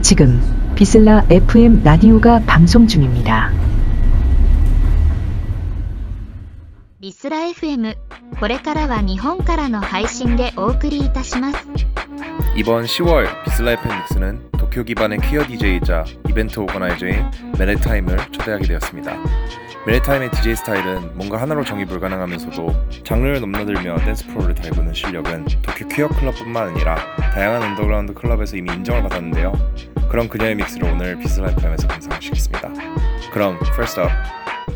지금 비슬라 FM 라디오가 방송 중입니다.ビスラ FM これからは日本からの配信でお送りいたします 이번 10월 비슬라 FM 믹스는 도쿄 기반의 퀴어 DJ이자 이벤트 오거나이저인 메레타임을 초대하게 되었습니다. 메레타임의 DJ 스타일은 뭔가 하나로 정의 불가능하면서도 장르를 넘나들며 댄스 프로를 달구는 실력은 도쿄 퀴어 클럽뿐만 아니라 다양한 언더그라운드 클럽에서 이미 인정을 받았는데요. 그럼 그녀의 믹스를 오늘 비스라이프 하면서 감상하시겠습니다. 그럼 First Up,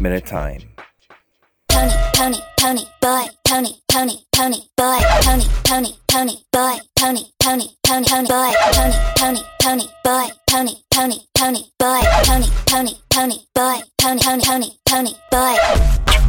Minute pony, pony, boy, pony, pony, pony, boy, pony, pony, pony, boy, pony, pony, pony, pony, boy, pony, pony, pony, boy, pony, pony, pony, boy, pony, pony, pony, boy, pony, pony, pony, pony, boy.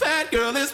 That girl is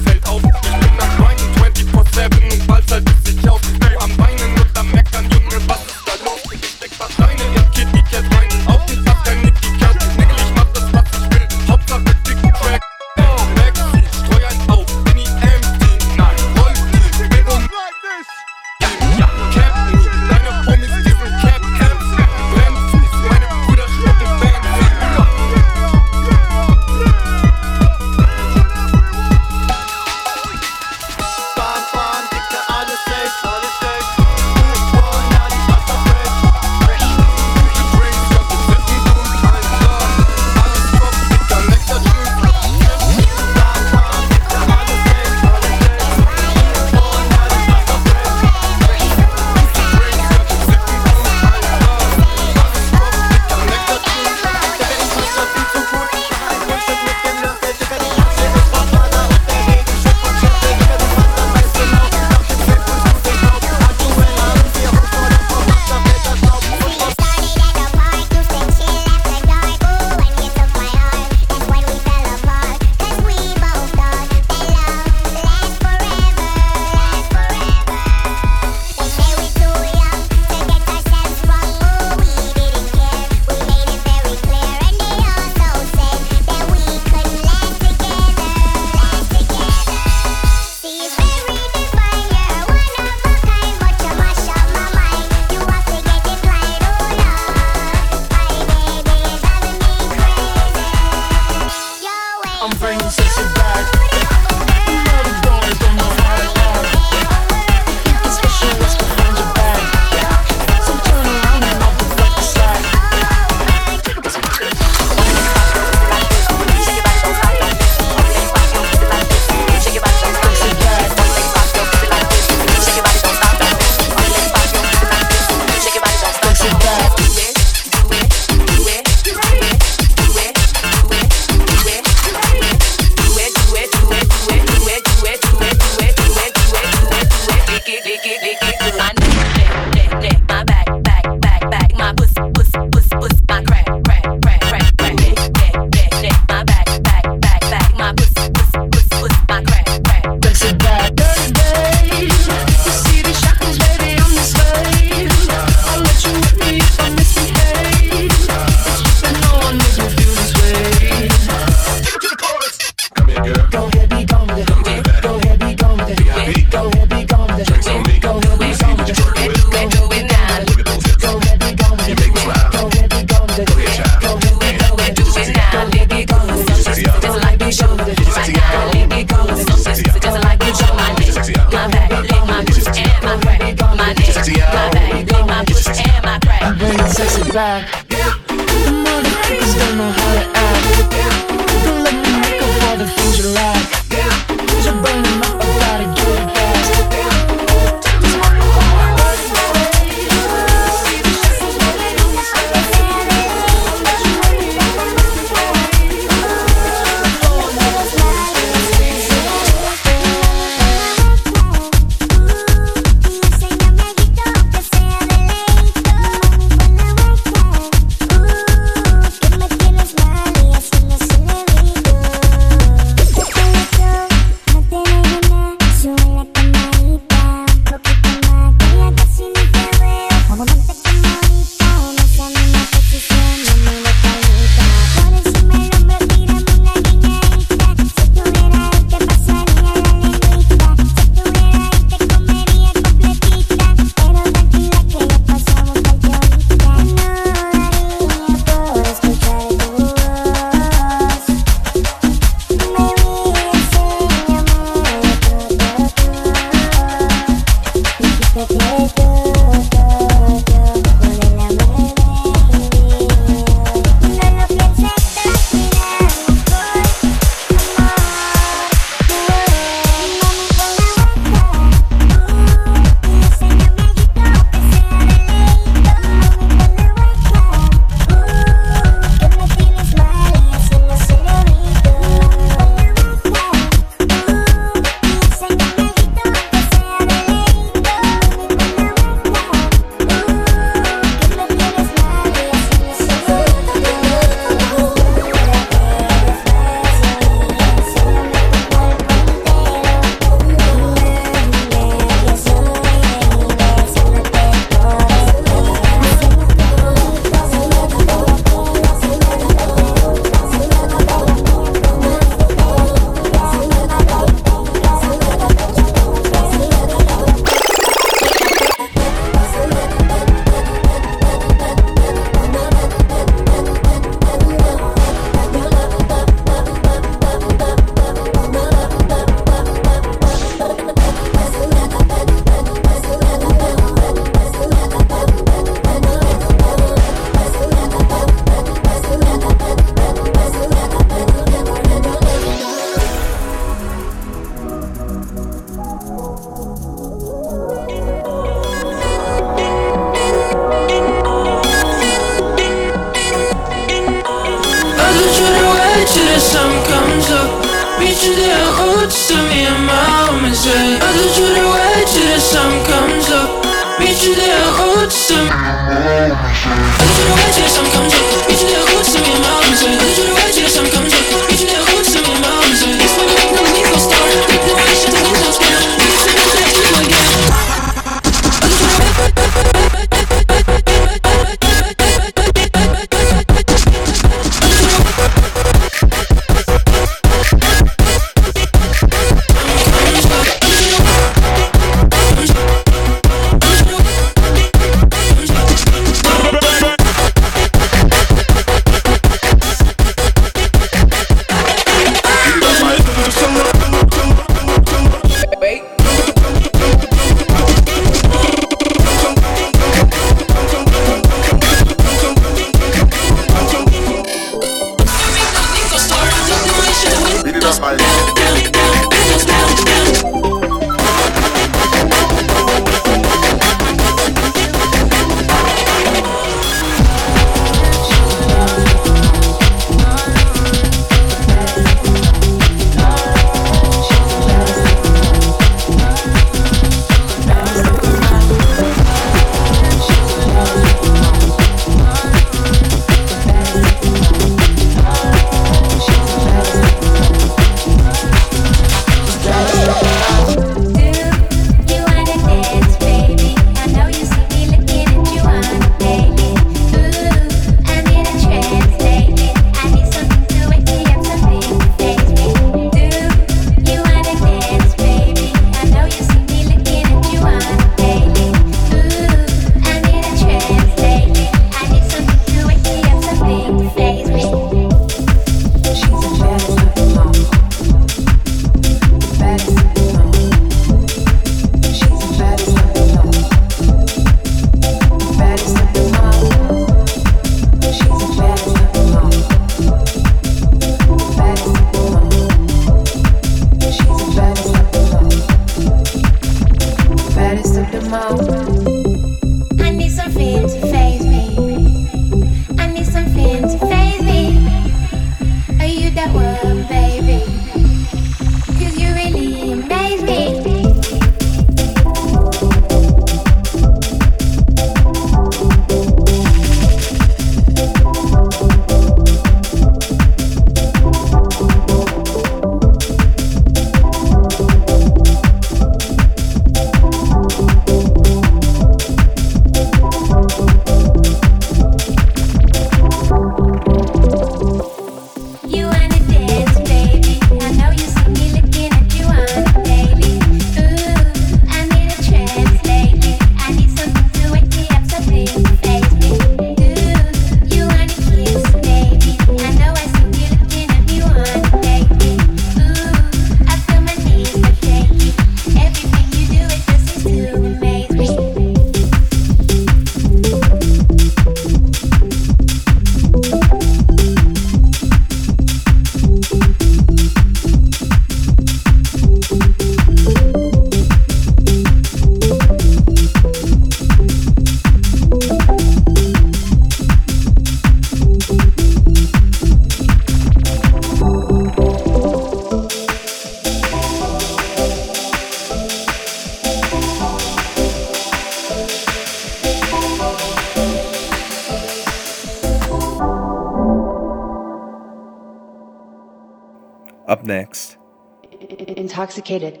intoxicated.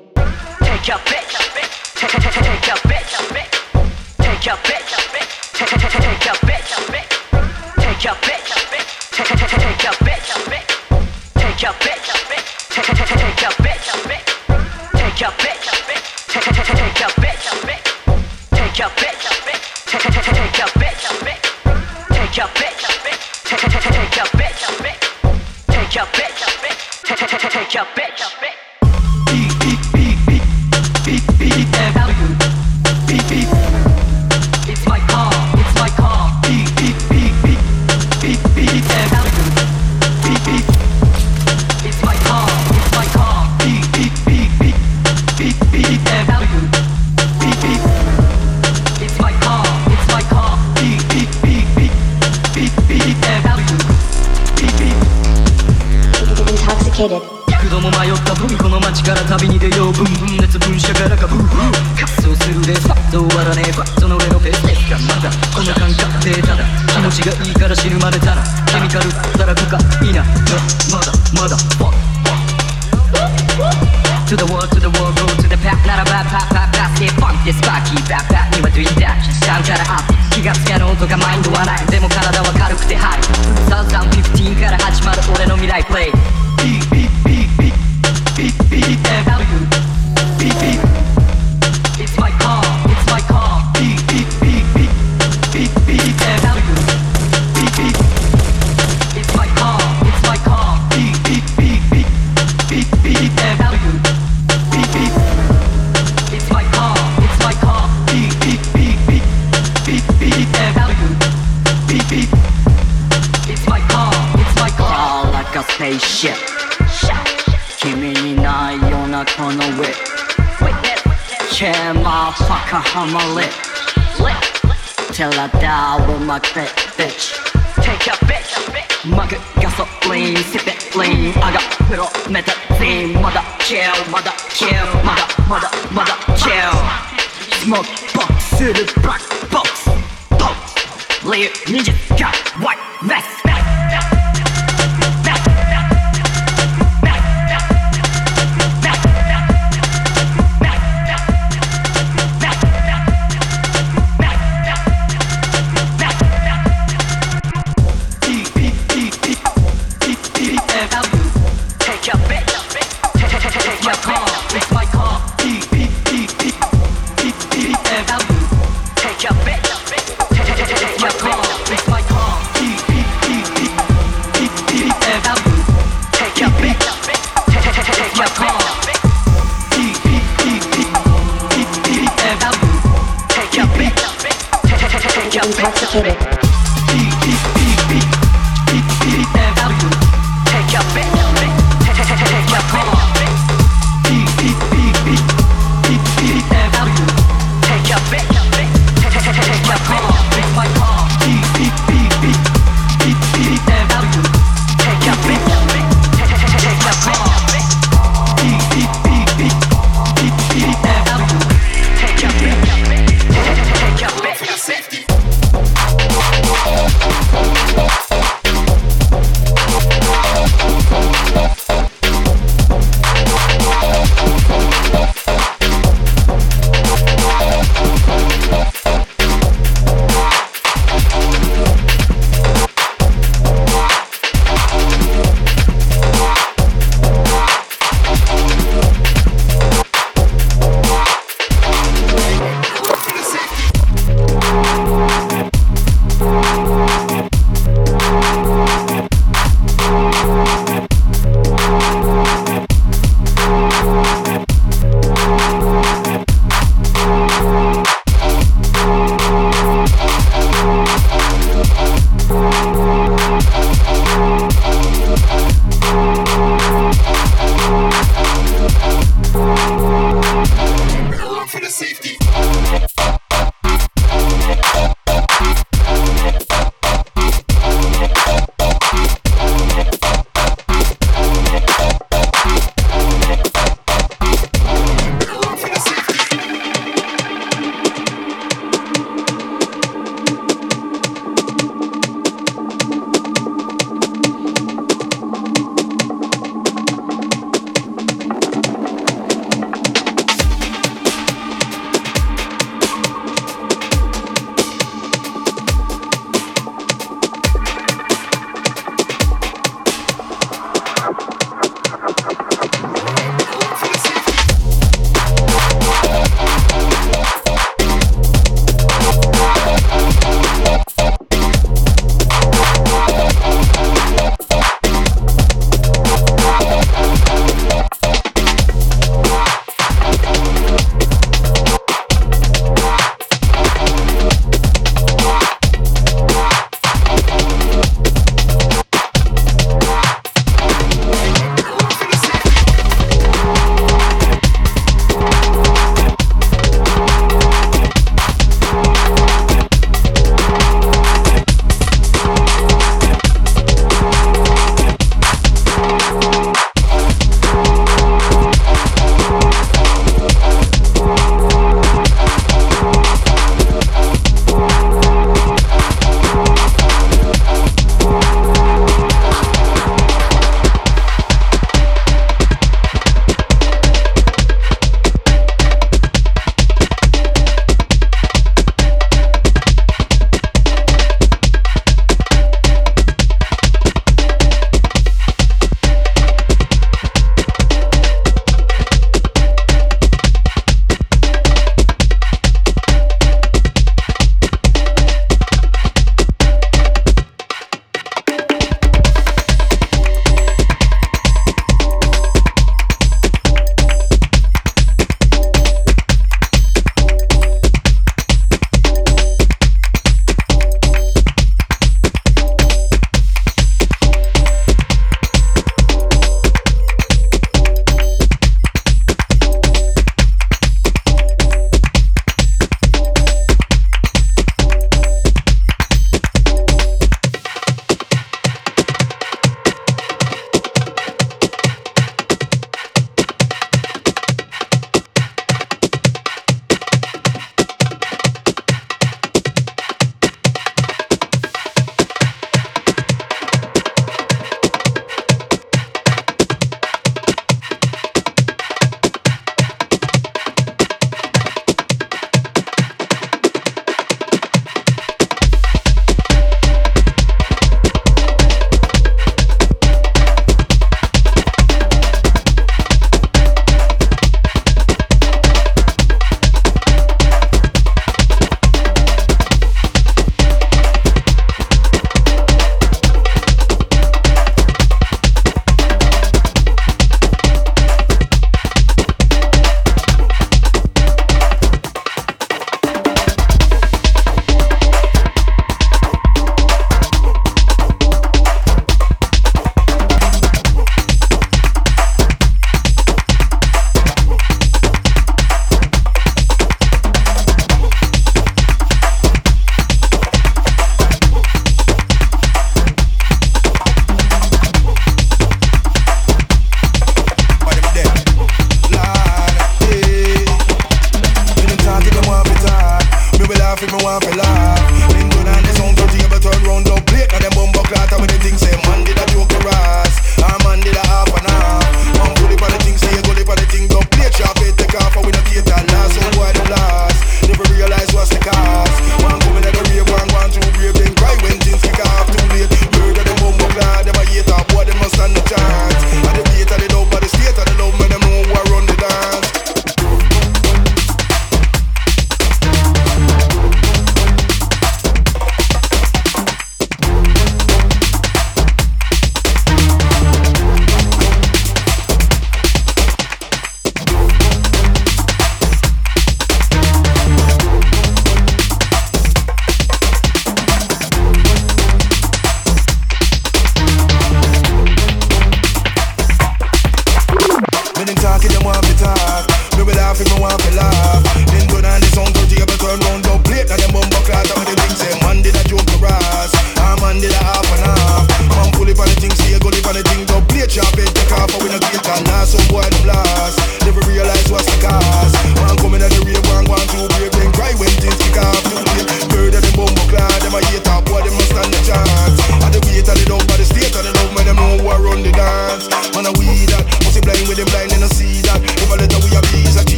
Take your bitch. Take your bitch. Take your bitch. Take your bitch. Take your bitch. Take your bitch. Take your bitch. Take your bitch. Take your bitch. Take your bitch. Take your bitch. Take your bitch. Take your bitch. Take your bitch. Take your bitch. Take your bitch. Take your bitch. Take your bitch. Take your bitch. Take. Take. Take your bitch. you just got white mess.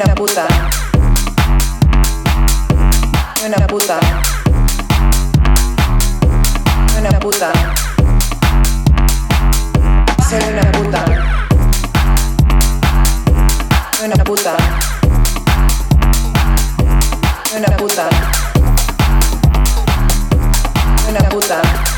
Una puta. Una puta. Una puta. Soy una puta. Una puta. Una puta. Una puta.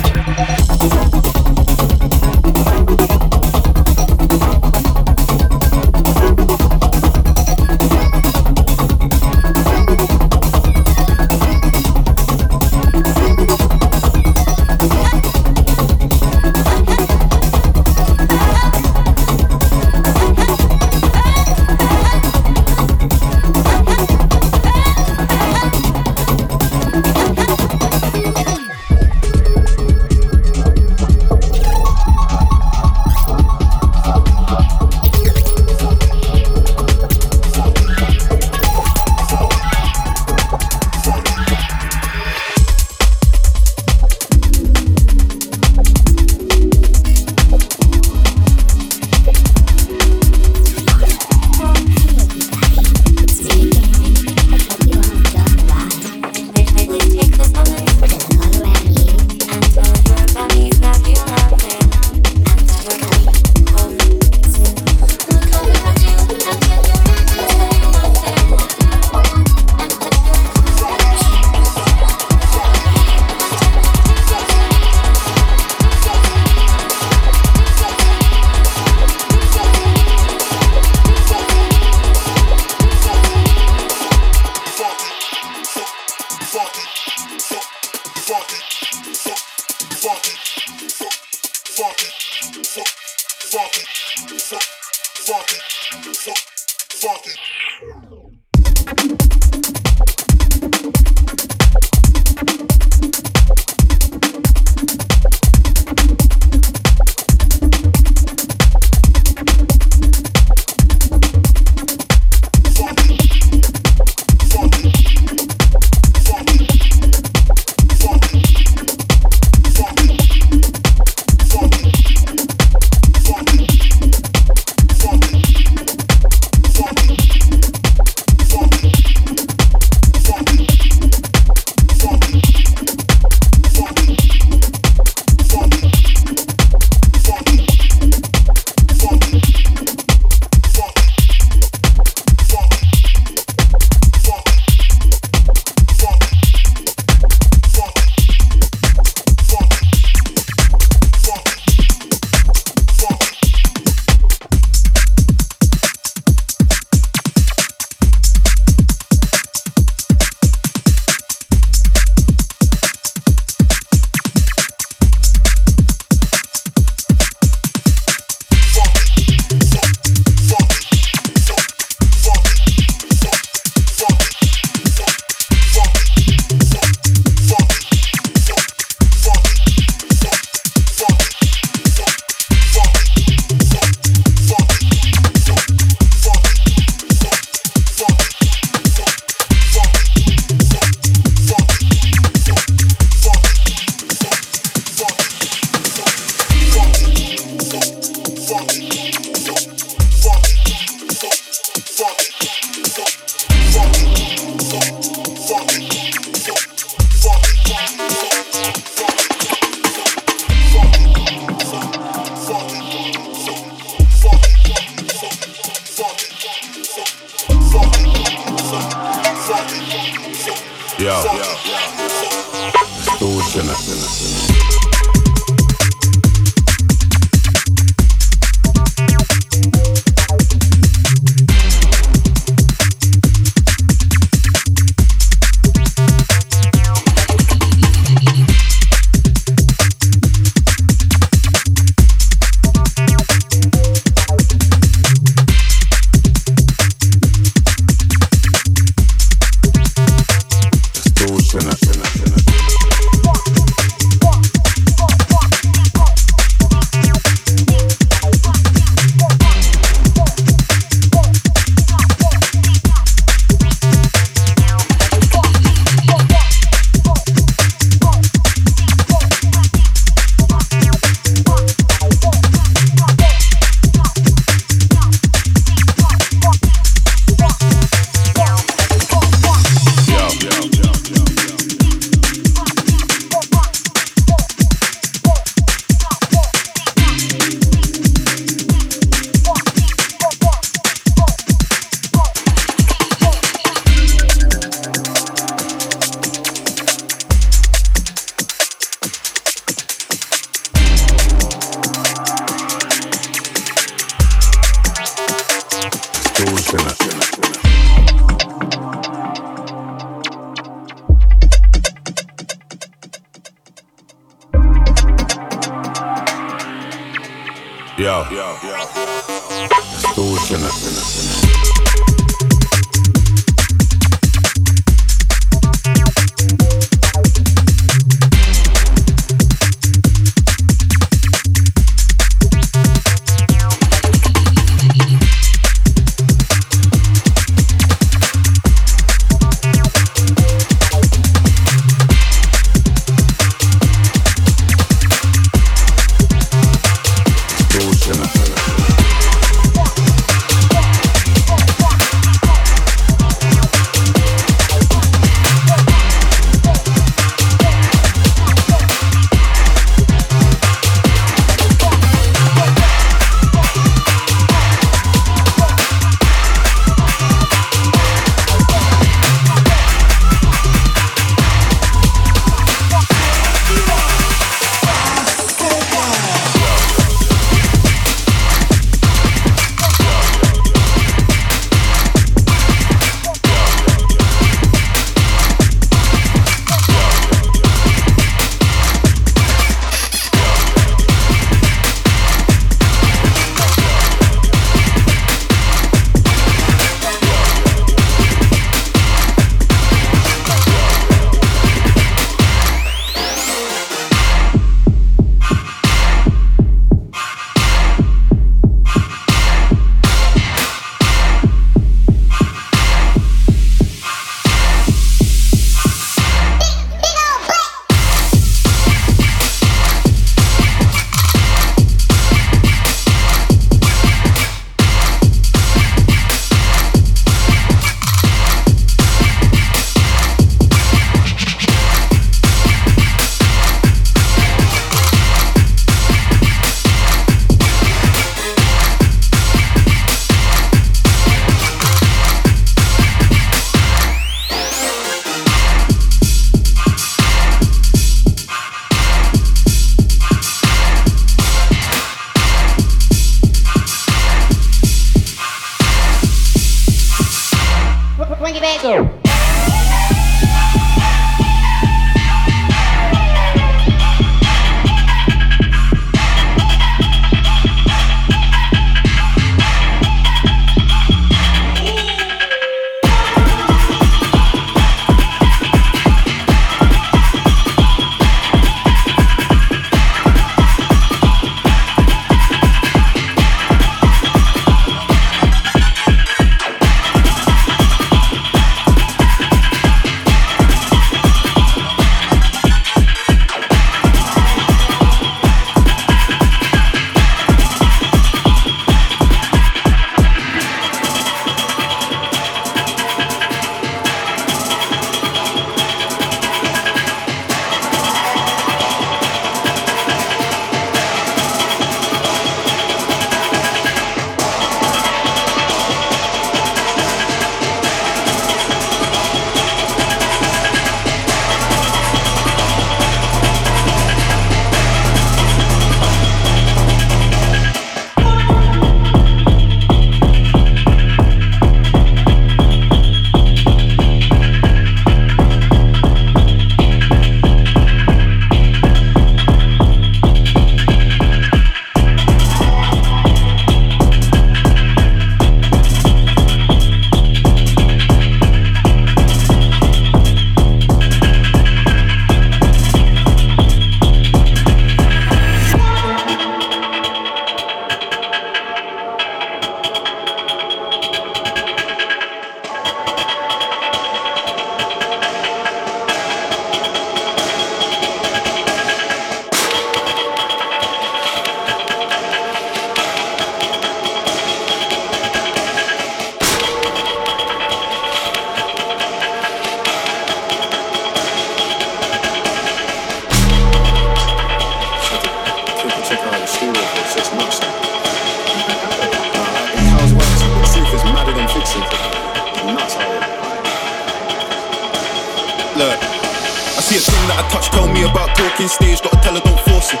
I see a thing that I touch, tell me about talking stage, gotta tell her don't force it.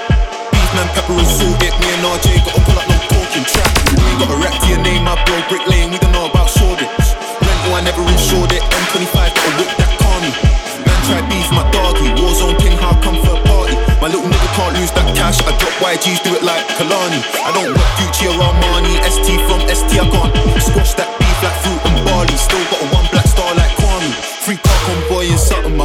Beef man, pepper and salt it, me and RJ gotta pull up no talking trap. You got a rap to your name, my bro, Brick Lane, we don't know about Shoreditch. Rental, oh, I never insured it, M25 gotta whip that car me. Man try beef my doggy, Warzone king, how come for a party? My little nigga can't lose that cash, I drop YGs, do it like Kalani. I don't rock Gucci or Armani, ST from ST, I can't squash that beef like fruit and barley. Still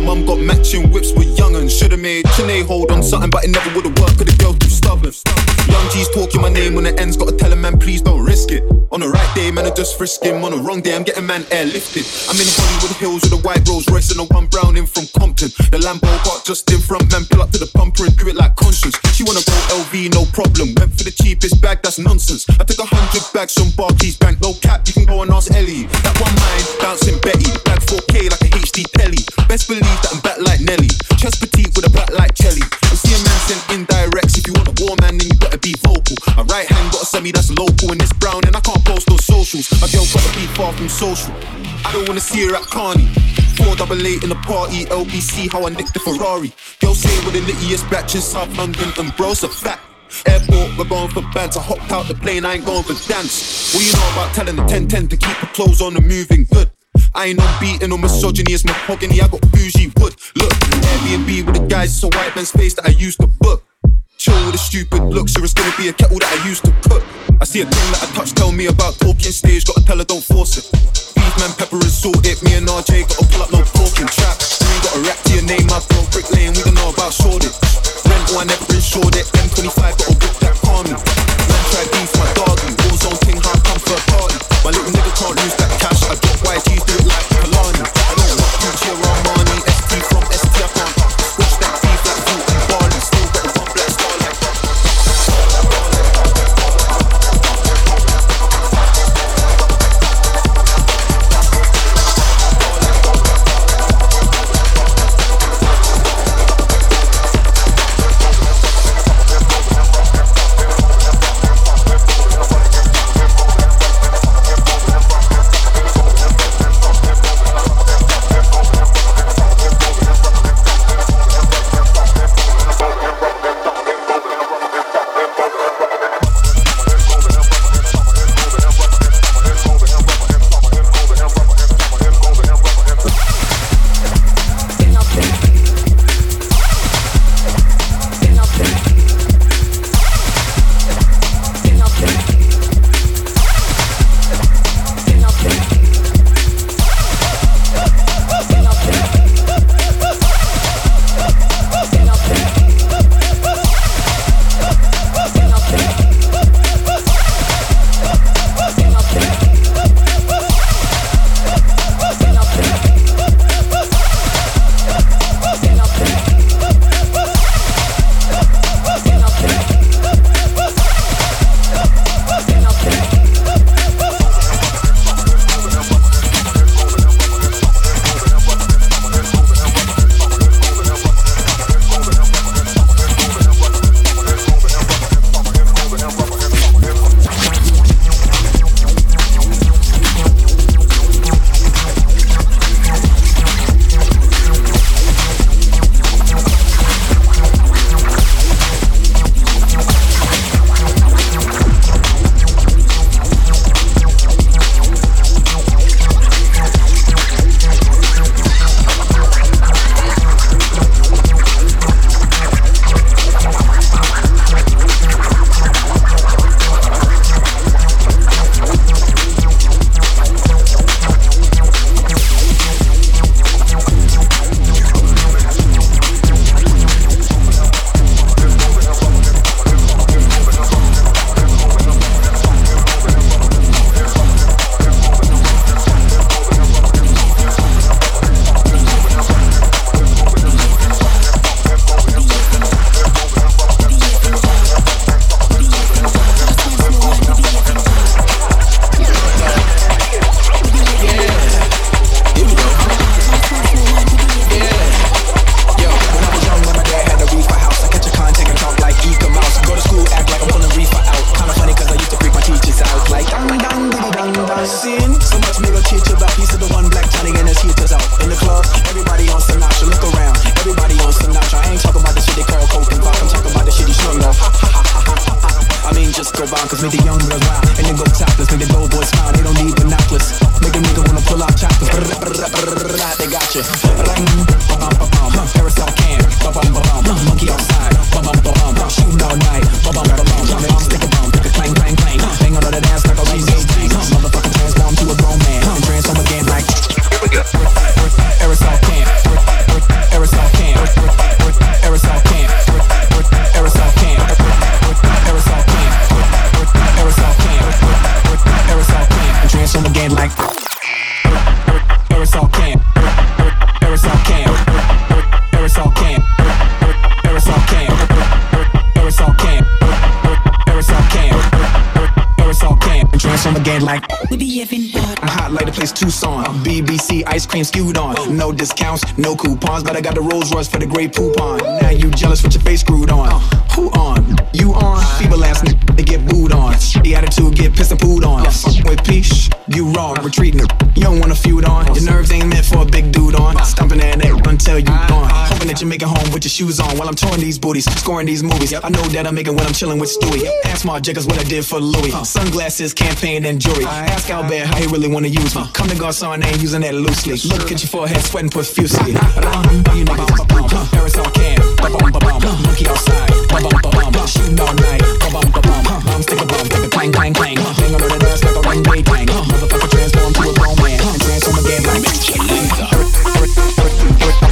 mum got matching whips with young and Should've made Chine hold on something, but it never would've worked, the girl too stubborn. Young G's talking my name when the ends, gotta tell a man, please don't risk it. On the right day, man, I just frisk him. On the wrong day, I'm getting man airlifted. I'm in Hollywood Hills with a white Rolls Royce and a one brown in from Compton. The Lambo got just in front, man, pull up to the bumper and do it like conscience. She wanna go LV, no problem. Went for the cheapest bag, that's nonsense. I took a hundred bags from Barclays Bank, no cap, you can go and ask Ellie. That one mine, bouncing Betty. Bag 4K like a HD telly. Best believe that I'm back like Nelly. Chest petite with a back like Kelly. I'm seeing man send indirects. If you want a war man, then you better be vocal. My right hand got a semi that's local and it's brown and I can't post on socials. My girl gotta be far from social. I don't wanna see her at Carney. Four double eight in the party, LBC, how I nicked the Ferrari. Girl say we're the littiest batch in South London, and bro's a fact. Airport, we're going for bands. I hopped out the plane, I ain't going for dance. What you know about telling the 1010 to keep the clothes on and moving good? I ain't on beating or misogyny, it's mahogany. I got bougie wood. Look, Airbnb with the guys, it's a white man's face that I used to book. Chill with a stupid look, sure it's gonna be a kettle that I used to cook. I see a thing that I touch, tell me about talking stage, gotta tell her don't force it. Beef man, pepper and salt it, me and RJ gotta pull up no talking trap. You ain't got a rap to your name, my bro, Brick Lane, we don't know about Shoreditch. Rental, I never insured it, M25 gotta whip that car me. Man try beef my doggy, Warzone king, how I come for a party. My little nigga can't lose that cash, I drop YGs, do it like Tucson. BBC ice cream skewed on. No discounts, no coupons, but I got the Rolls Royce for the Grey Poupon. Now you jealous with your face screwed on. Who on? You on? Feeble ass nigga, they get booed on. The attitude get pissed and pooed on. Fuck with peace, you wrong, retreating. You don't wanna feud on. Your nerves ain't meant for a big dude on. Stomping that neck until you gone. Hoping that you make it home with your shoes on while I'm touring these booties, scoring these movies. I know that I'm making when I'm chilling with Stewie. Ask Marc Jacobs what I did for Louis. Sunglasses, campaign, and jewelry. Ask Albert how he really wanna use me. Comme des Garçons, I ain't using that loosely. Look at your forehead, sweating profusely. You niggas, Aerosol can. Monkey outside. Shooting all night. Bomb, stick a bomb, take a clang, clang, clang. Hang on that ass like a runway tank. Motherfucker transform to a grown man. And transform again like Aerosol